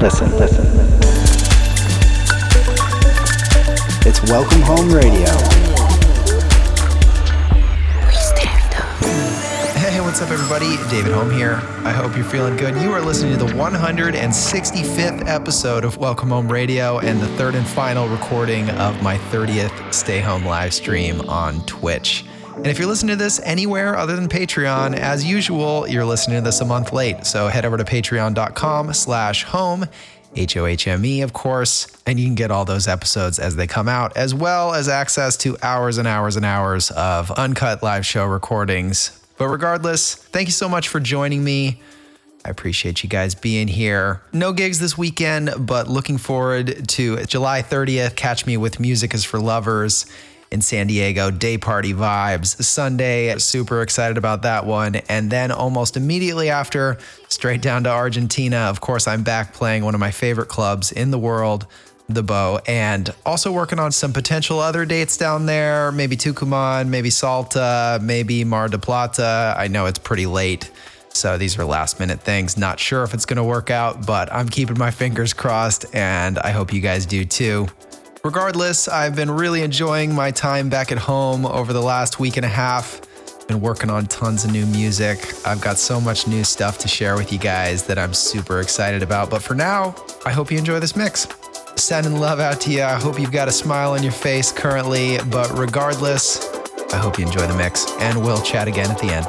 Listen, listen. It's Welcome Hohme Radio. What's up, everybody? David Hohme here. I hope you're feeling good. You are listening to the 165th episode of Welcome Hohme Radio and the third and final recording of my 30th Stay Hohme live stream on Twitch. And if you're listening to this anywhere other than Patreon, as usual, you're listening to this a month late. So head over to patreon.com slash hohme, H-O-H-M-E, of course, and you can get all those episodes as they come out, as well as access to hours and hours and hours of uncut live show recordings. But regardless, thank you so much for joining me. I appreciate you guys being here. No gigs this weekend, but looking forward to July 30th. Catch me with Music is for Lovers in San Diego, day party vibes. Sunday, super excited about that one. And then almost immediately after, straight down to Argentina. Of course, I'm back playing one of my favorite clubs in the world, the Bow, and also working on some potential other dates down there. Maybe Tucumán, maybe Salta, maybe Mar de Plata. I know it's pretty late. So these are last minute things. Not sure if it's going to work out, but I'm keeping my fingers crossed and I hope you guys do too. Regardless, I've been really enjoying my time back at home over the last week and a half. Been working on tons of new music. I've got so much new stuff to share with you guys that I'm super excited about. But for now, I hope you enjoy this mix. Sending love out to you. I hope you've got a smile on your face currently. But regardless, I hope you enjoy the mix. And we'll chat again at the end.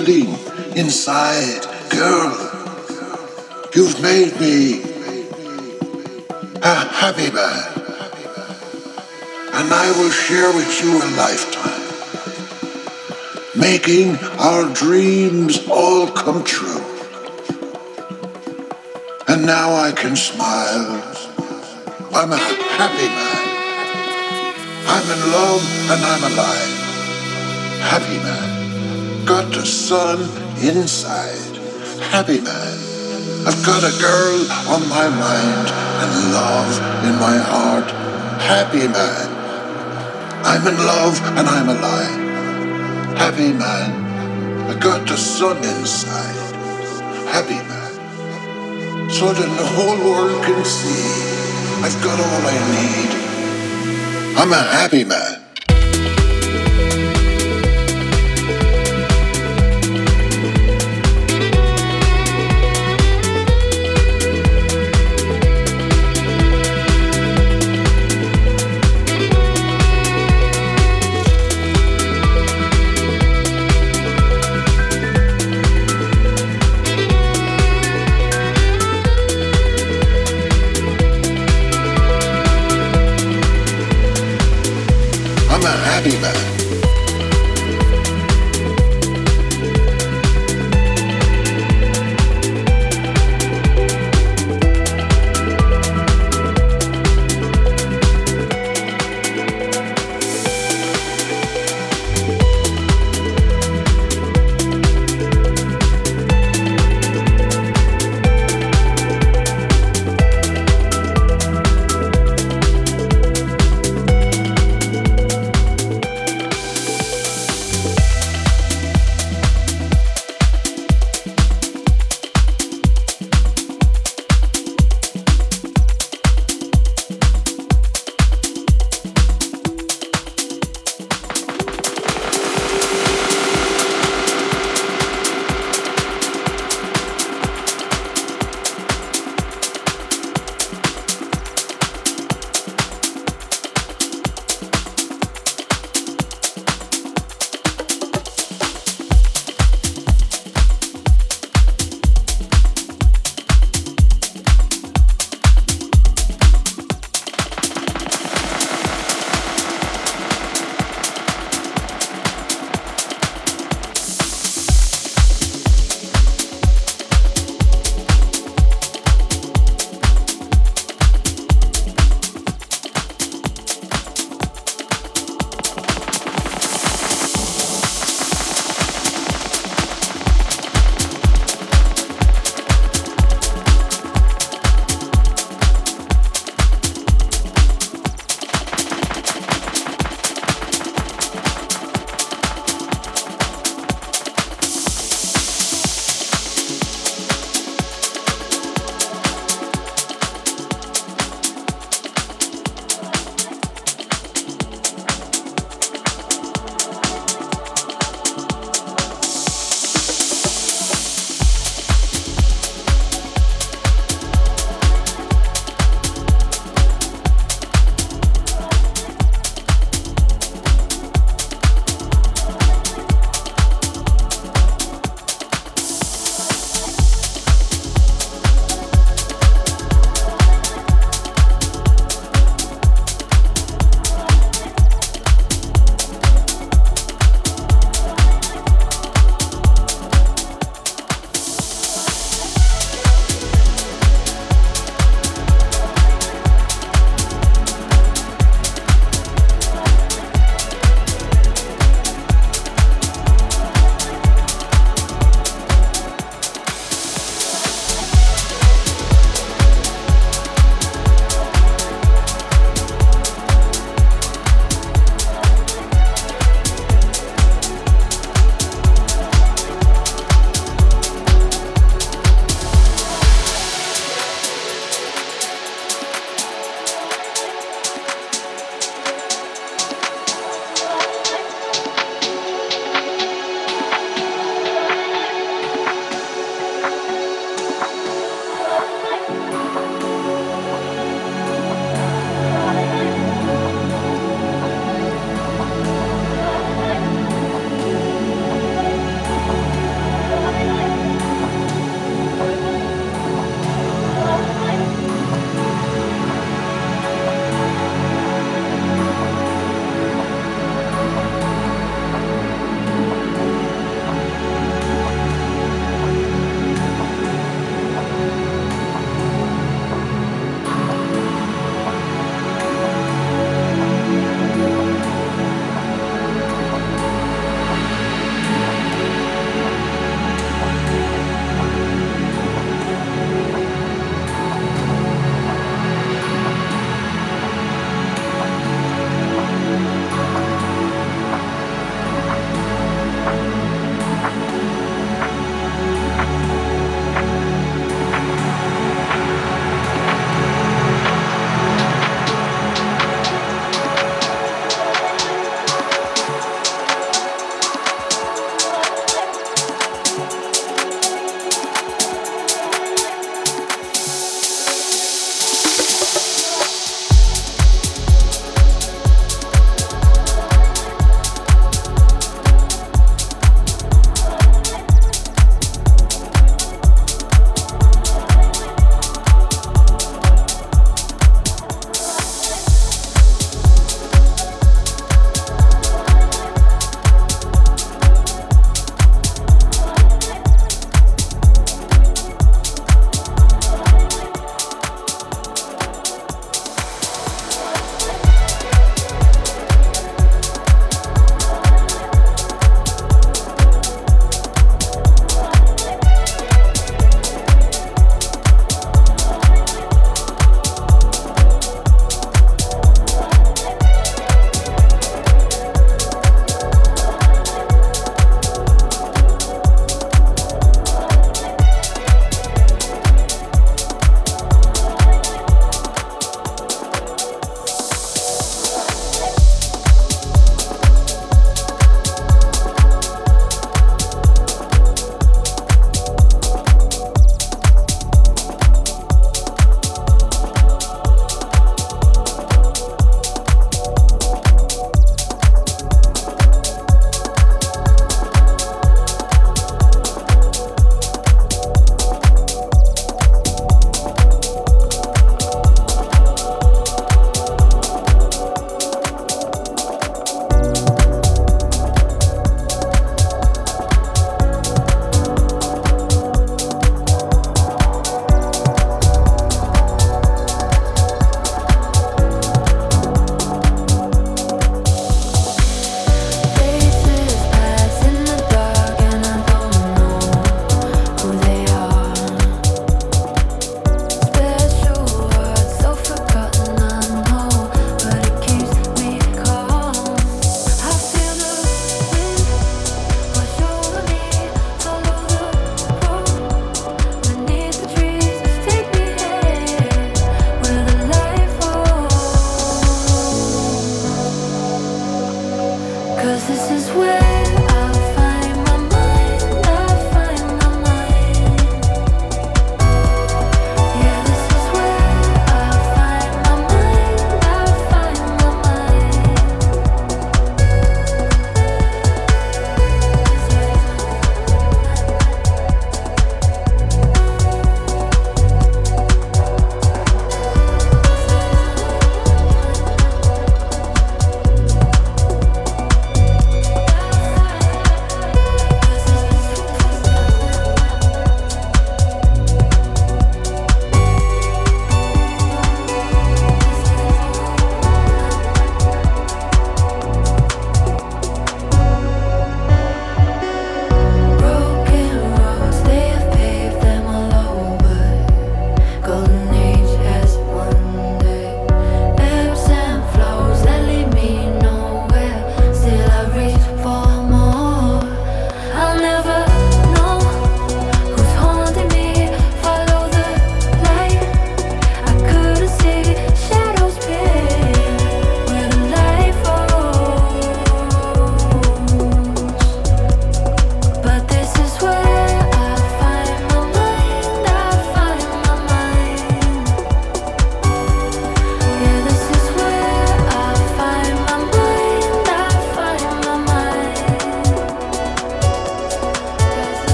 Feeling inside, girl, you've made me a happy man. And I will share with you a lifetime, making our dreams all come true. And now I can smile I'm a happy man. I'm in love and I'm alive. Happy man. Got a sun inside. Happy man. I've got a girl on my mind and love in my heart. Happy man. I'm in love and I'm alive. Happy man. I got a sun inside. Happy man. So that the whole world can see I've got all I need. I'm a happy man.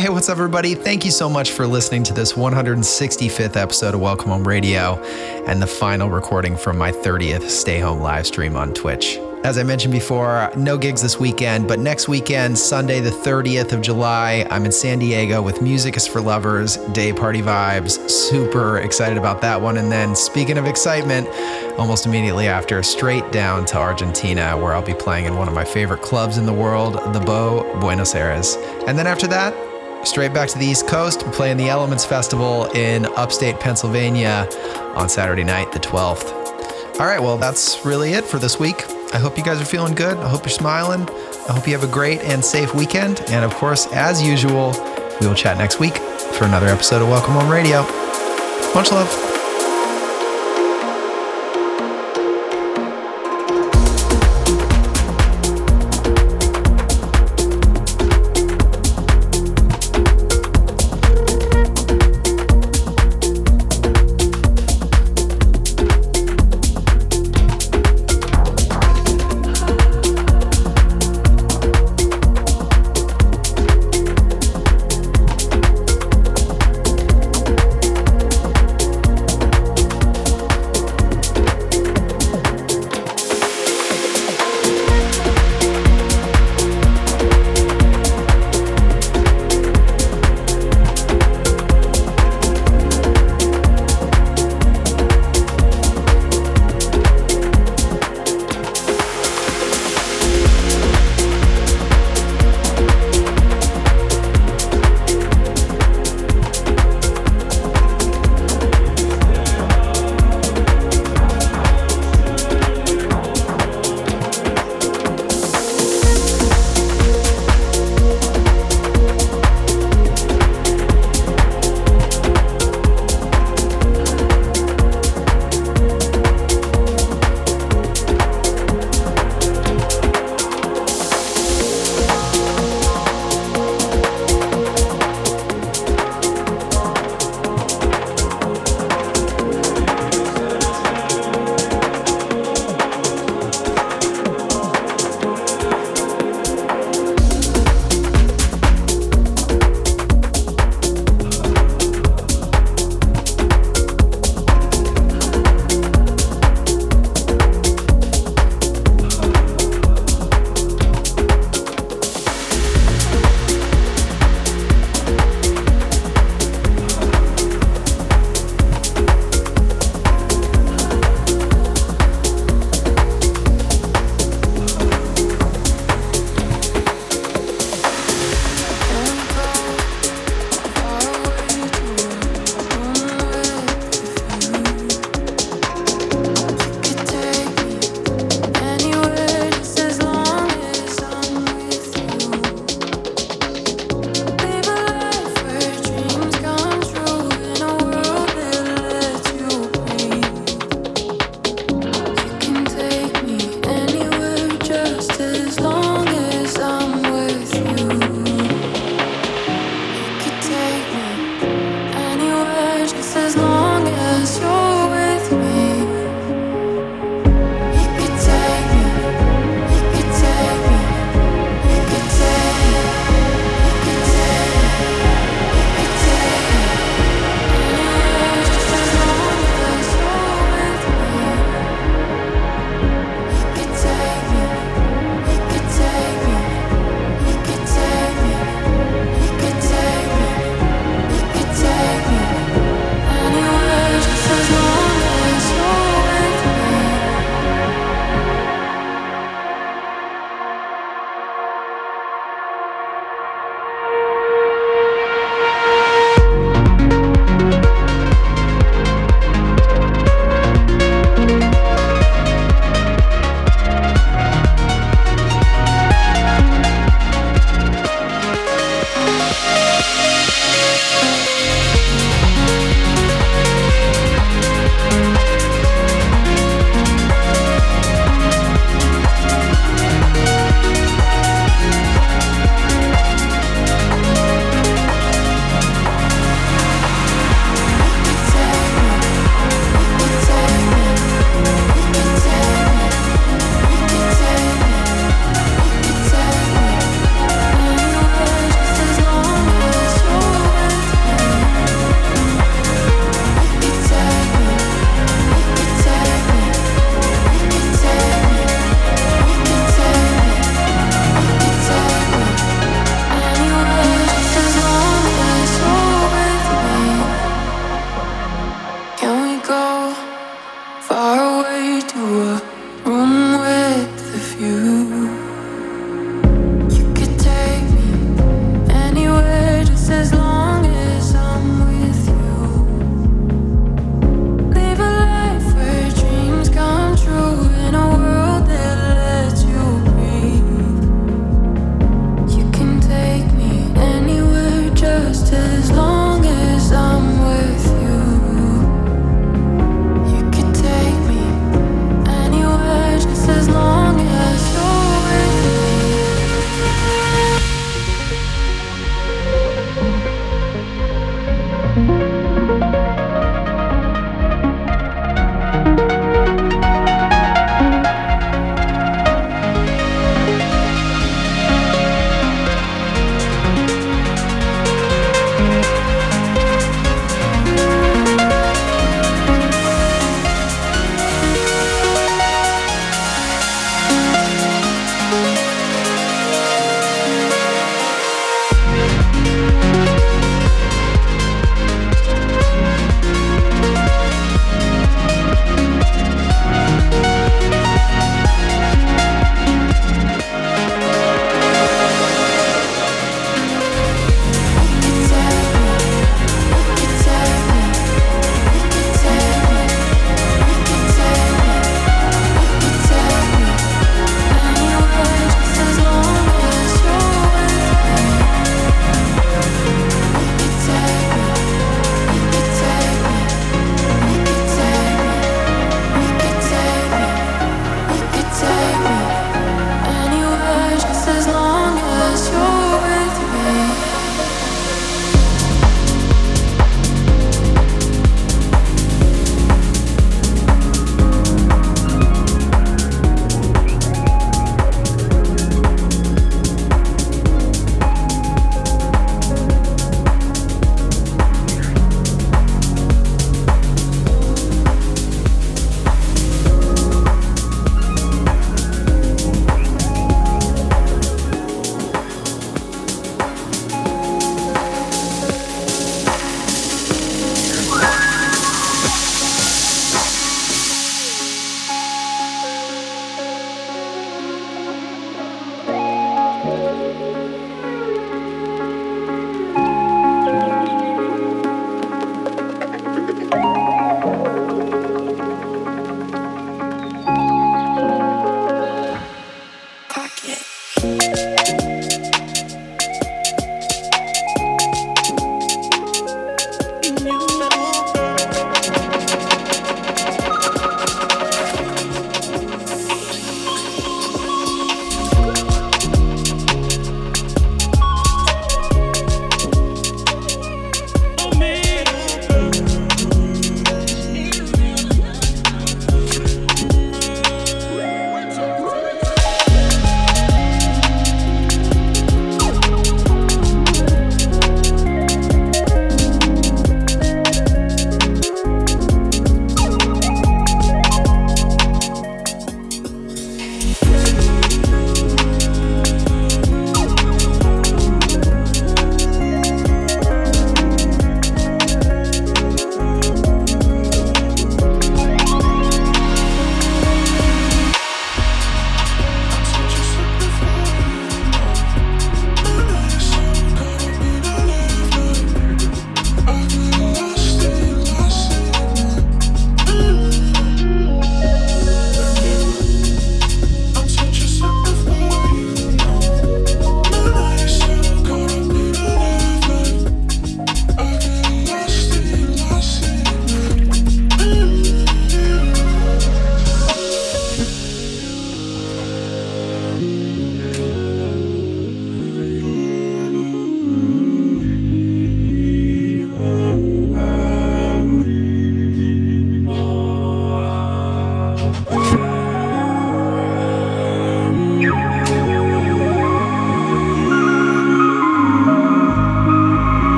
Hey, what's up, everybody? Thank you so much for listening to this 165th episode of Welcome Hohme Radio and the final recording from my 30th Stay Hohme live stream on Twitch. As I mentioned before, no gigs this weekend, but next weekend, Sunday, the 30th of July, I'm in San Diego with Music is for Lovers, Day Party Vibes. Super excited about that one. And then, speaking of excitement, almost immediately after, straight down to Argentina, where I'll be playing in one of my favorite clubs in the world, the Bow Buenos Aires. And then after that, straight back to the East Coast, playing the Elements Festival in upstate Pennsylvania on Saturday night, the 12th. All right, well, that's really it for this week. I hope you guys are feeling good. I hope you're smiling. I hope you have a great and safe weekend. And of course, as usual, we will chat next week for another episode of Welcome Hohme Radio. Much love.